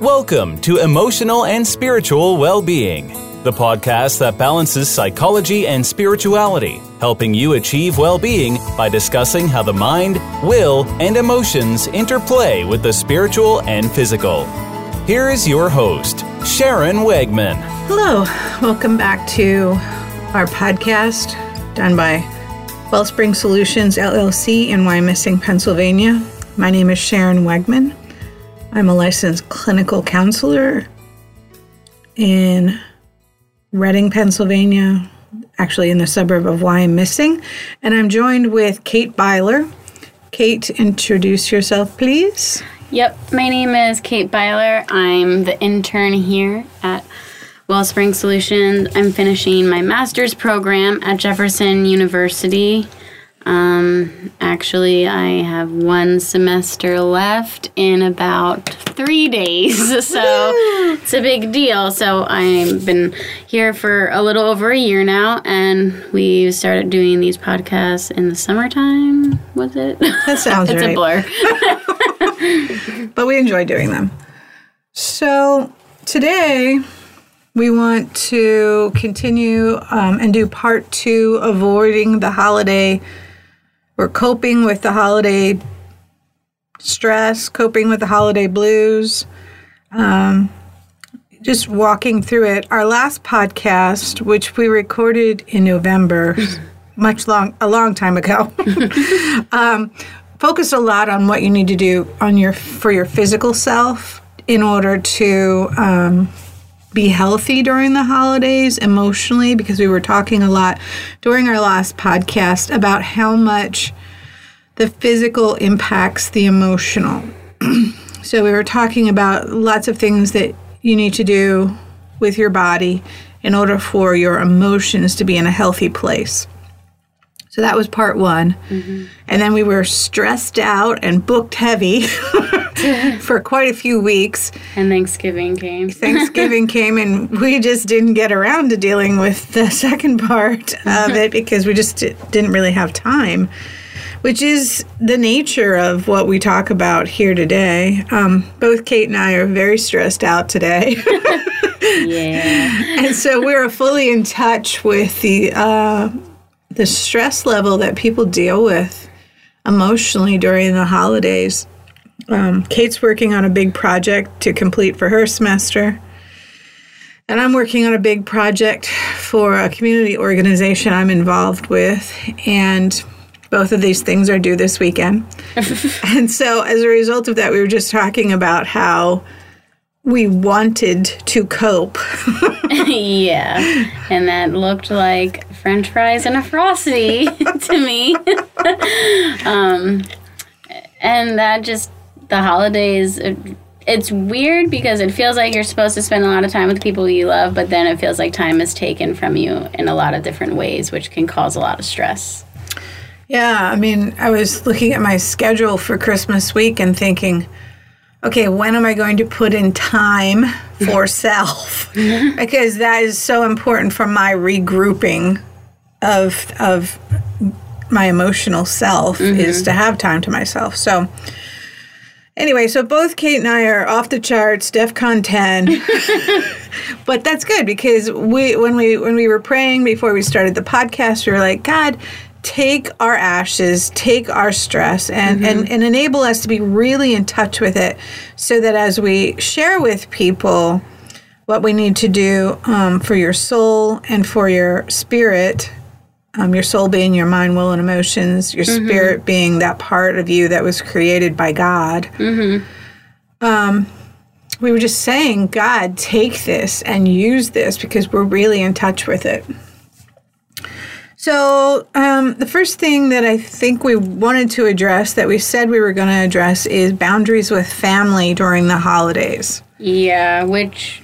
Welcome to Emotional and Spiritual Well-Being, the podcast that balances psychology and spirituality, helping you achieve well-being by discussing how the mind, will, and emotions interplay with the spiritual and physical. Here is your host, Sharon Wegman. Hello, welcome back to our podcast done by Wellspring Solutions LLC in Wyomissing, Pennsylvania. My name is Sharon Wegman. I'm a licensed clinical counselor in Reading, Pennsylvania, actually in the suburb of Wyomissing, and I'm joined with Kate Byler. Kate, introduce yourself, please. Yep, my name is Kate Byler. I'm the intern here at Wellspring Solutions. I'm finishing my master's program at Jefferson University um, actually, I have one semester left in about three days, so it's a big deal. So I've been here for a little over a year now, and we started doing these podcasts in the summertime. Was it? That sounds it's right. a blur. but we enjoy doing them. So today we want to continue um, and do part two, avoiding the holiday we're coping with the holiday stress, coping with the holiday blues, um, just walking through it. Our last podcast, which we recorded in November, much long a long time ago, um, focused a lot on what you need to do on your for your physical self in order to um, be healthy during the holidays emotionally because we were talking a lot during our last podcast about how much the physical impacts the emotional. so we were talking about lots of things that you need to do with your body in order for your emotions to be in a healthy place. So that was part one. Mm-hmm. And then we were stressed out and booked heavy for quite a few weeks. And Thanksgiving came. Thanksgiving came, and we just didn't get around to dealing with the second part of it because we just didn't really have time, which is the nature of what we talk about here today. Um, both Kate and I are very stressed out today. yeah. And so we're fully in touch with the. Uh, the stress level that people deal with emotionally during the holidays. Um, Kate's working on a big project to complete for her semester. And I'm working on a big project for a community organization I'm involved with. And both of these things are due this weekend. and so, as a result of that, we were just talking about how we wanted to cope. yeah. And that looked like french fries and a frosty to me. um, and that just, the holidays, it, it's weird because it feels like you're supposed to spend a lot of time with people you love, but then it feels like time is taken from you in a lot of different ways, which can cause a lot of stress. Yeah. I mean, I was looking at my schedule for Christmas week and thinking, okay, when am I going to put in time for self? because that is so important for my regrouping of of my emotional self mm-hmm. is to have time to myself. So anyway, so both Kate and I are off the charts, DEFCON 10. but that's good because we when we when we were praying before we started the podcast, we were like, God, take our ashes, take our stress, and, mm-hmm. and, and enable us to be really in touch with it so that as we share with people what we need to do um, for your soul and for your spirit, um, your soul being your mind, will, and emotions, your mm-hmm. spirit being that part of you that was created by God. Mm-hmm. Um, we were just saying, God, take this and use this because we're really in touch with it. So, um, the first thing that I think we wanted to address that we said we were going to address is boundaries with family during the holidays. Yeah, which,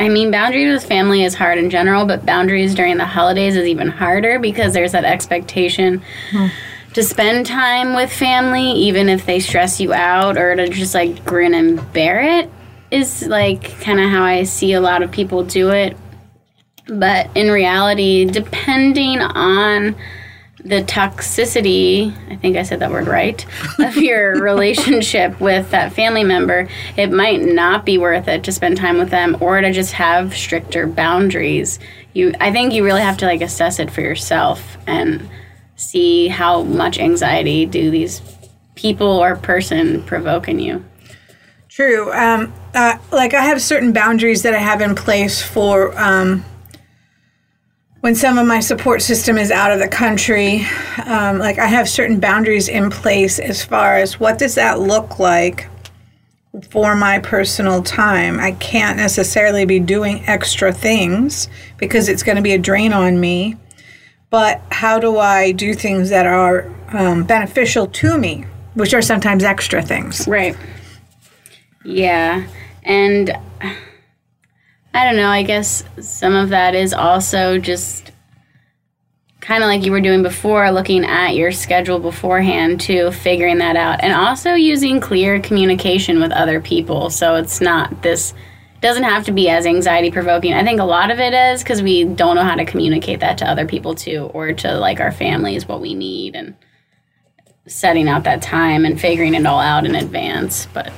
I mean, boundaries with family is hard in general, but boundaries during the holidays is even harder because there's that expectation. Hmm. To spend time with family, even if they stress you out, or to just like grin and bear it, is like kind of how I see a lot of people do it but in reality, depending on the toxicity, I think I said that word right, of your relationship with that family member, it might not be worth it to spend time with them or to just have stricter boundaries. You I think you really have to like assess it for yourself and see how much anxiety do these people or person provoke in you. True. Um, uh, like I have certain boundaries that I have in place for um, when some of my support system is out of the country. Um, like I have certain boundaries in place as far as what does that look like for my personal time. I can't necessarily be doing extra things because it's going to be a drain on me. But how do I do things that are um, beneficial to me, which are sometimes extra things? Right. Yeah. And I don't know, I guess some of that is also just kind of like you were doing before, looking at your schedule beforehand to figuring that out. And also using clear communication with other people. So it's not this doesn't have to be as anxiety provoking. I think a lot of it is because we don't know how to communicate that to other people too, or to like our families what we need and setting out that time and figuring it all out in advance. But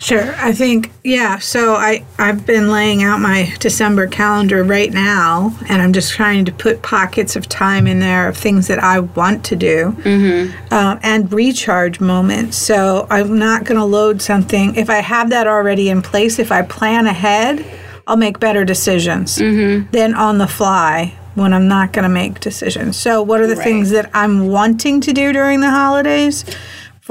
Sure. I think yeah. So I I've been laying out my December calendar right now, and I'm just trying to put pockets of time in there of things that I want to do, mm-hmm. uh, and recharge moments. So I'm not going to load something if I have that already in place. If I plan ahead, I'll make better decisions mm-hmm. than on the fly when I'm not going to make decisions. So what are the right. things that I'm wanting to do during the holidays?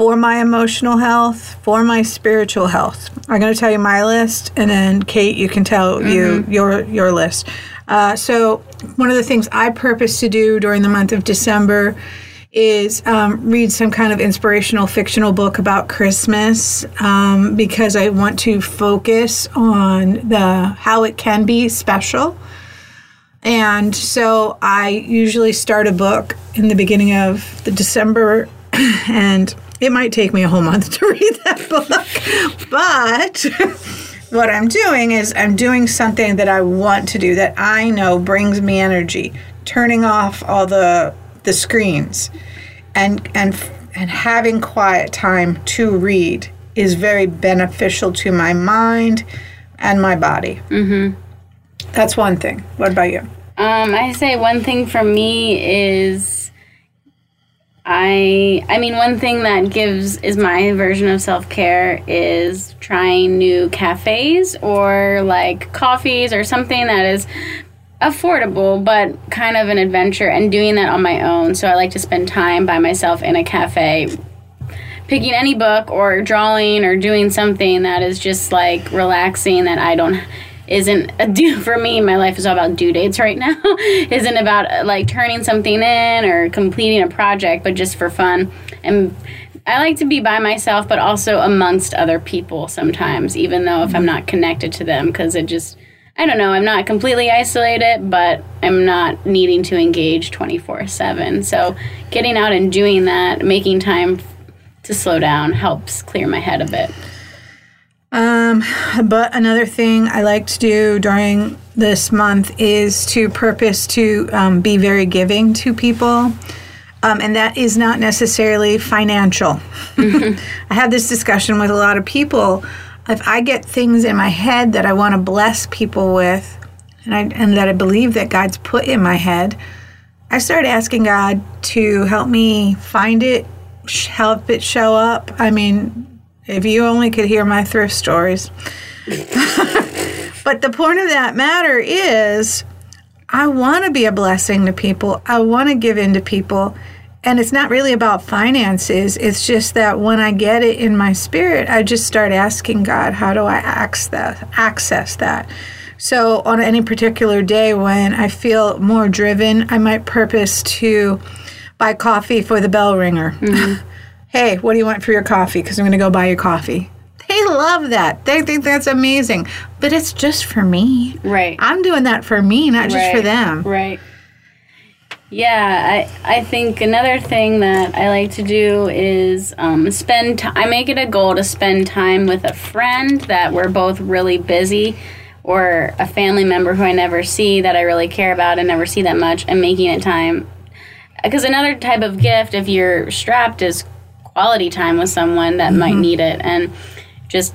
For my emotional health, for my spiritual health. I'm going to tell you my list, and then Kate, you can tell mm-hmm. you your your list. Uh, so one of the things I purpose to do during the month of December is um, read some kind of inspirational fictional book about Christmas um, because I want to focus on the how it can be special. And so I usually start a book in the beginning of the December and it might take me a whole month to read that book, but what I'm doing is I'm doing something that I want to do that I know brings me energy. Turning off all the the screens and and and having quiet time to read is very beneficial to my mind and my body. Mm-hmm. That's one thing. What about you? Um, I say one thing for me is I I mean one thing that gives is my version of self-care is trying new cafes or like coffees or something that is affordable but kind of an adventure and doing that on my own. So I like to spend time by myself in a cafe picking any book or drawing or doing something that is just like relaxing that I don't isn't a due for me. My life is all about due dates right now. isn't about uh, like turning something in or completing a project, but just for fun. And I like to be by myself, but also amongst other people sometimes, even though if I'm not connected to them, because it just, I don't know, I'm not completely isolated, but I'm not needing to engage 24 7. So getting out and doing that, making time to slow down helps clear my head a bit. Um, but another thing I like to do during this month is to purpose to um, be very giving to people. Um, and that is not necessarily financial. Mm-hmm. I have this discussion with a lot of people. If I get things in my head that I want to bless people with, and, I, and that I believe that God's put in my head, I start asking God to help me find it, help it show up. I mean, if you only could hear my thrift stories. but the point of that matter is, I want to be a blessing to people. I want to give in to people. And it's not really about finances. It's just that when I get it in my spirit, I just start asking God, how do I access that? So on any particular day when I feel more driven, I might purpose to buy coffee for the bell ringer. Mm-hmm hey, what do you want for your coffee? Because I'm going to go buy you coffee. They love that. They think that's amazing. But it's just for me. Right. I'm doing that for me, not just right. for them. Right. Yeah, I, I think another thing that I like to do is um, spend time. I make it a goal to spend time with a friend that we're both really busy or a family member who I never see that I really care about and never see that much and making it time because another type of gift if you're strapped is quality time with someone that might Mm-hmm. need it and just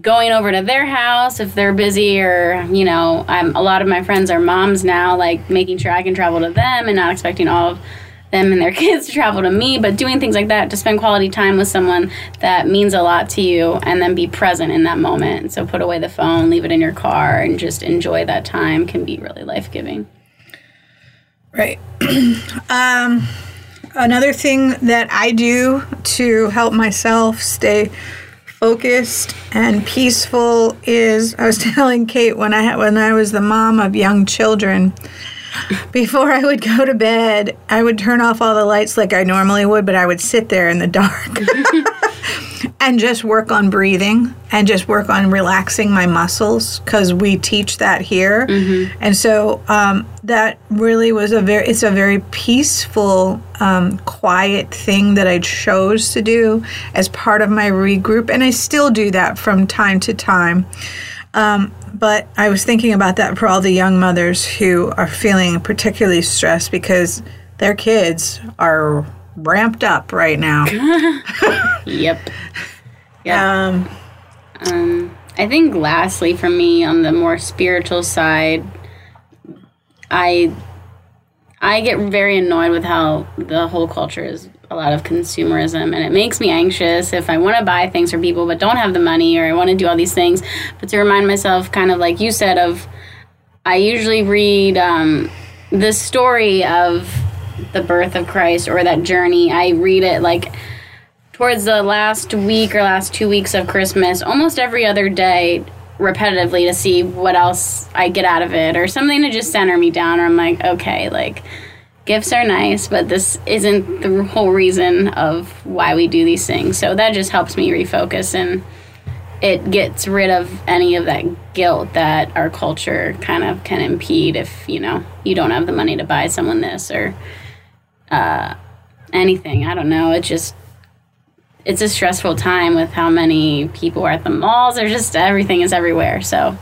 going over to their house if they're busy or you know I'm, a lot of my friends are moms now like making sure i can travel to them and not expecting all of them and their kids to travel to me but doing things like that to spend quality time with someone that means a lot to you and then be present in that moment so put away the phone leave it in your car and just enjoy that time can be really life-giving Right. um, another thing that I do to help myself stay focused and peaceful is I was telling Kate when I when I was the mom of young children. Before I would go to bed, I would turn off all the lights like I normally would, but I would sit there in the dark and just work on breathing and just work on relaxing my muscles because we teach that here. And so um, that really was a very it's a very peaceful um, quiet thing that i chose to do as part of my regroup and i still do that from time to time. Um, but i was thinking about that for all the young mothers who are feeling particularly stressed because their kids are ramped up right now. Yep yeah um, Um, I think lastly for me on the more spiritual side, I I get very annoyed with how the whole culture is a lot of consumerism and it makes me anxious if I want to buy things for people but don't have the money or I want to do all these things. But to remind myself kind of like you said of I usually read um, the story of the birth of Christ or that journey. I read it like towards the last week or last two weeks of Christmas, almost every other day, repetitively to see what else I get out of it or something to just center me down. Or I'm like, okay, like gifts are nice, but this isn't the whole reason of why we do these things. So that just helps me refocus and it gets rid of any of that guilt that our culture kind of can impede if you know you don't have the money to buy someone this or uh, anything. I don't know. It just it's a stressful time with how many people are at the malls. There's just everything is everywhere. So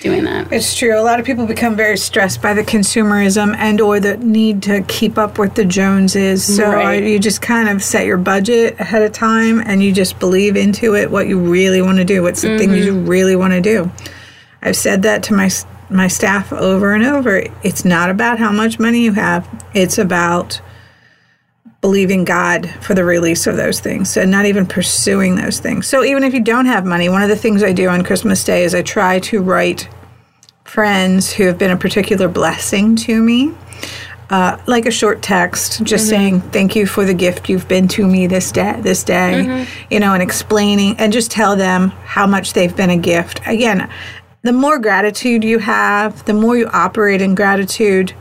doing that. It's true. A lot of people become very stressed by the consumerism and or the need to keep up with the Joneses. So uh, Right. you just kind of set your budget ahead of time and you just believe into it what you really want to do. What's the thing you mm-hmm. really want to do? I've said that to my my staff over and over. It's not about how much money you have. It's about believing God for the release of those things and not even pursuing those things. So even if you don't have money, one of the things I do on Christmas Day is I try to write friends who have been a particular blessing to me. Uh, like a short text, just saying thank you for the gift you've been to me this day. This day, you know, and explaining, and just tell them how much they've been a gift. Again, the more gratitude you have, the more you operate in gratitude,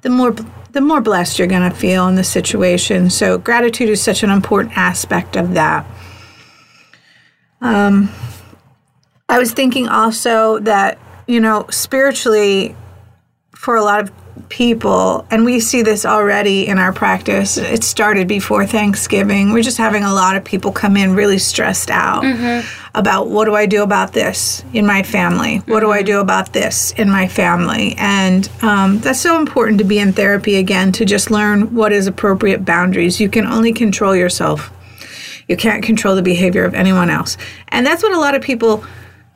the more the more blessed you're going to feel in the situation. So gratitude is such an important aspect of that. Um, I was thinking also that you know spiritually, for a lot of people, and we see this already in our practice. It started before Thanksgiving. We're just having a lot of people come in really stressed out about what do I do about this in my family? What do I do about this in my family? And um, that's so important to be in therapy again to just learn what is appropriate boundaries. You can only control yourself. You can't control the behavior of anyone else. And that's what a lot of people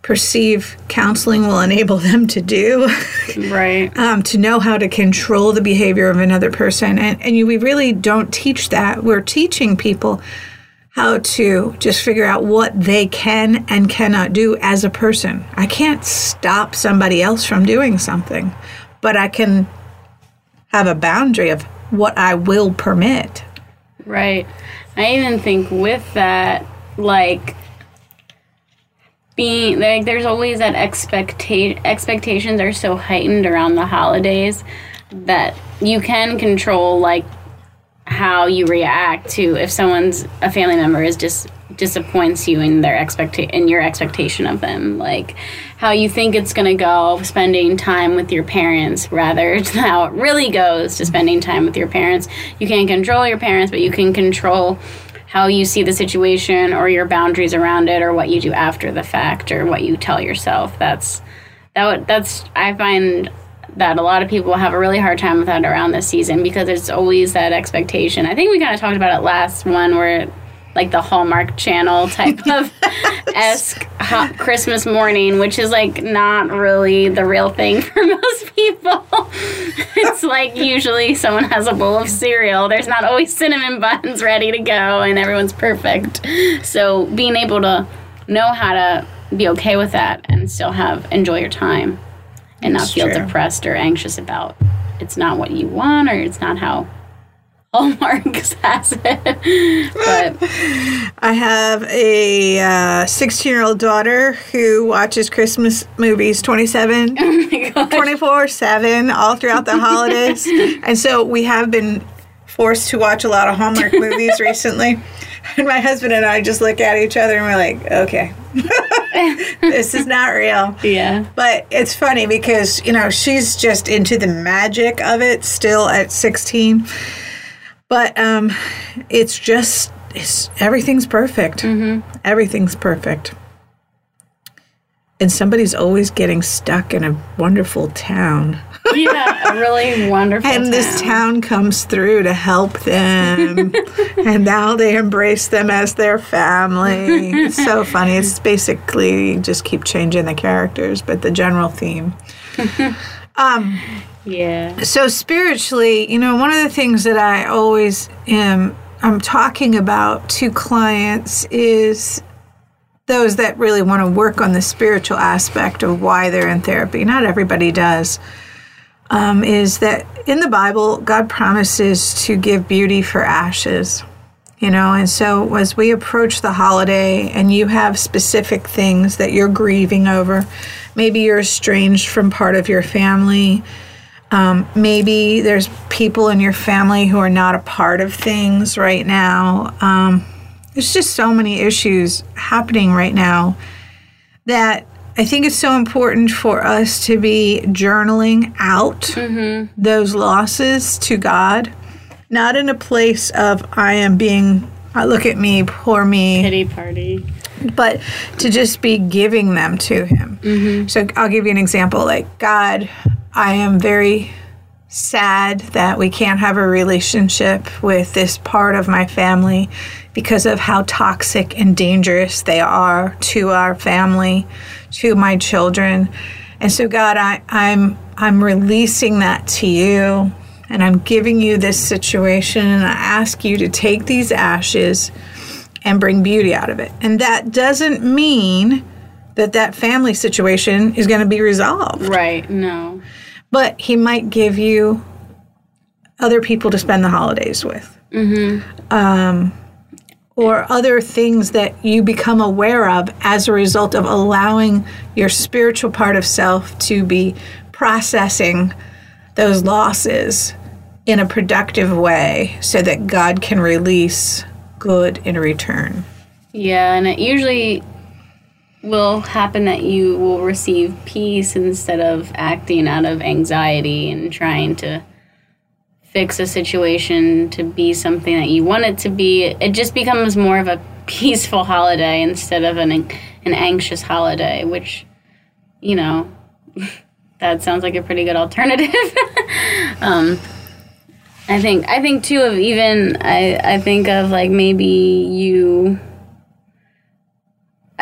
perceive counseling will enable them to do. Right. um, to know how to control the behavior of another person. And, and you, we really don't teach that. We're teaching people how to just figure out what they can and cannot do as a person. I can't stop somebody else from doing something, but I can have a boundary of what I will permit. Right. I even think with that, like being like, there's always that expectation. Expectations are so heightened around the holidays that you can control like how you react to if someone's a family member is just disappoints you in their expect in your expectation of them like how you think it's going to go spending time with your parents rather than how it really goes to spending time with your parents. You can't control your parents but you can control how you see the situation or your boundaries around it or what you do after the fact or what you tell yourself. That's that that's i find that a lot of people have a really hard time with that around this season because it's always that expectation. I think we kind of talked about it last one where like the Hallmark Channel type of esque hot Christmas morning, which is like not really the real thing for most people. it's like usually someone has a bowl of cereal. There's not always cinnamon buns ready to go, and everyone's perfect. So being able to know how to be okay with that and still have enjoy your time and not That's feel true. depressed or anxious about it's not what you want or it's not how Hallmark has it. But I have a uh, 16 year old daughter who watches Christmas movies 27, oh 24 7 all throughout the holidays. and so we have been forced to watch a lot of Hallmark movies recently. And my husband and I just look at each other and we're like, okay, this is not real. Yeah. But it's funny because, you know, she's just into the magic of it still at 16. But um, it's just, it's, everything's perfect. Everything's perfect. And somebody's always getting stuck in a wonderful town. Yeah. A really wonderful. And this town comes through to help them. and now they embrace them as their family. It's so funny. It's basically just keep changing the characters, but the general theme. Um, yeah. So spiritually, you know, one of the things that I always am I'm talking about to clients is those that really want to work on the spiritual aspect of why they're in therapy. Not everybody does. Um, is that in the Bible, God promises to give beauty for ashes. You know, and so as we approach the holiday and you have specific things that you're grieving over, maybe you're estranged from part of your family, um, maybe there's people in your family who are not a part of things right now. Um, there's just so many issues happening right now that I think it's so important for us to be journaling out those losses to God, not in a place of I am being, uh, look at me, poor me, Pity party. but to just be giving them to him. So I'll give you an example like, God, I am very sad that we can't have a relationship with this part of my family because of how toxic and dangerous they are to our family, to my children. And so God, I, I'm I'm releasing that to you and I'm giving you this situation and I ask you to take these ashes and bring beauty out of it. And that doesn't mean that that family situation is going to be resolved, Right. No. But he might give you other people to spend the holidays with. Um, or other things that you become aware of as a result of allowing your spiritual part of self to be processing those losses in a productive way so that God can release good in return. Yeah, and it usually will happen that you will receive peace instead of acting out of anxiety and trying to fix a situation to be something that you want it to be. It just becomes more of a peaceful holiday instead of an an anxious holiday, which you know, that sounds like a pretty good alternative. um I think I think too of even I I think of like maybe you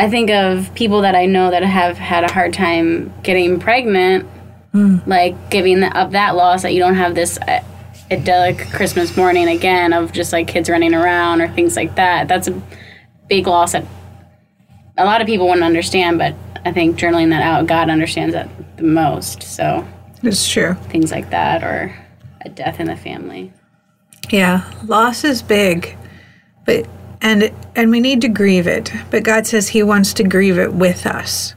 I think of people that I know that have had a hard time getting pregnant, like giving up that loss that you don't have this uh, idyllic Christmas morning again of just like kids running around or things like that. That's a big loss that a lot of people wouldn't understand, but I think journaling that out, God understands that the most. So It's true. things like that or a death in the family. Yeah, loss is big, but and and we need to grieve it. But God says He wants to grieve it with us.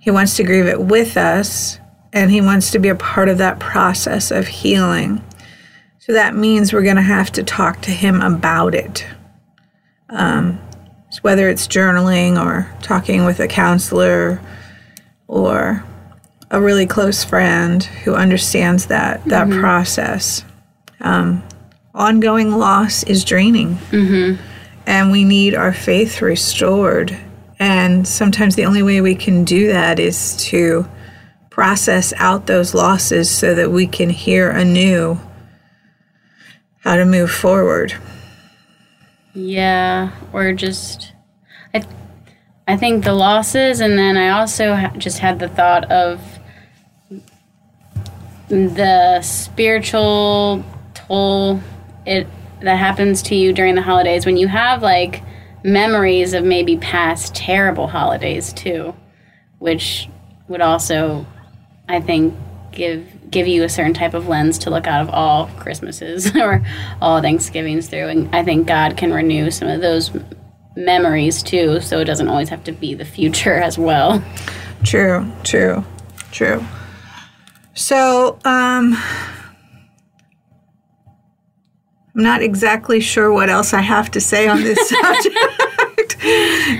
He wants to grieve it with us, and He wants to be a part of that process of healing. So that means we're going to have to talk to Him about it. Um, so whether it's journaling or talking with a counselor or a really close friend who understands that that mm-hmm. process um, ongoing loss is draining. Mm-hmm. And we need our faith restored. And sometimes the only way we can do that is to process out those losses so that we can hear anew how to move forward. Yeah, or just I I think the losses and then I also ha- just had the thought of the spiritual toll it that happens to you during the holidays when you have like memories of maybe past terrible holidays too, which would also I think give give you a certain type of lens to look out of all Christmases or all Thanksgivings through. And I think God can renew some of those memories too, so it doesn't always have to be the future as well. True, true, true. So, um, I'm not exactly sure what else I have to say on this subject.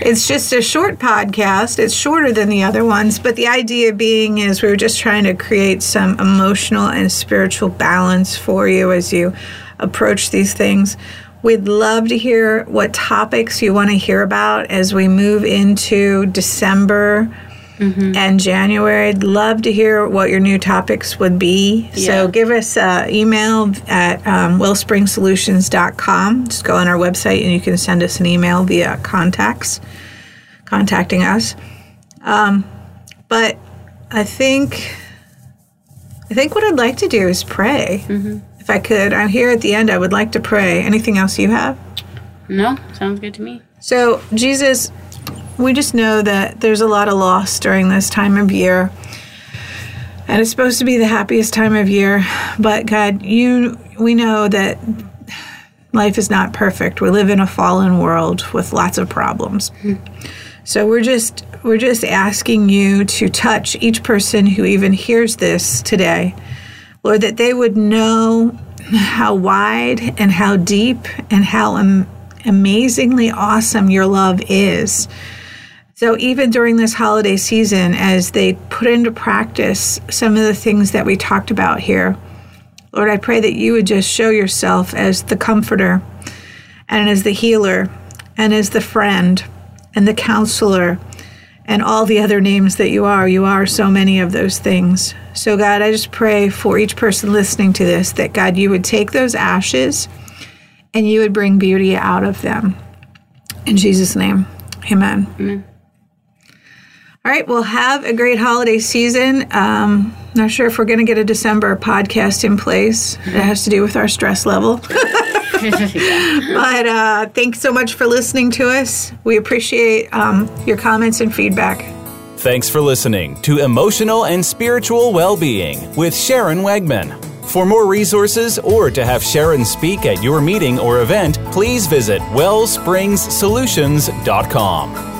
it's just a short podcast. It's shorter than the other ones, but the idea being is we are just trying to create some emotional and spiritual balance for you as you approach these things. We'd love to hear what topics you want to hear about as we move into December mm-hmm. and January. I'd love to hear what your new topics would be. Yeah. So give us an email at um, wellspringsolutions.com. Just go on our website and you can send us an email via contacts, contacting us. Um, but I think, I think what I'd like to do is pray. Mm-hmm. If I could, I'm here at the end. I would like to pray. Anything else you have? No, sounds good to me. So, Jesus, we just know that there's a lot of loss during this time of year. And it's supposed to be the happiest time of year, but God, you we know that life is not perfect. We live in a fallen world with lots of problems. So we're just we're just asking you to touch each person who even hears this today. Lord, that they would know how wide and how deep and how am- amazingly awesome your love is so, even during this holiday season, as they put into practice some of the things that we talked about here, Lord, I pray that you would just show yourself as the comforter and as the healer and as the friend and the counselor and all the other names that you are. You are so many of those things. So, God, I just pray for each person listening to this that, God, you would take those ashes and you would bring beauty out of them. In Jesus' name, amen. Amen. All right, well, have a great holiday season. Um, not sure if we're going to get a December podcast in place. It has to do with our stress level. but uh, thanks so much for listening to us. We appreciate um, your comments and feedback. Thanks for listening to Emotional and Spiritual Well-Being with Sharon Wegman. For more resources or to have Sharon speak at your meeting or event, please visit wellspringssolutions.com.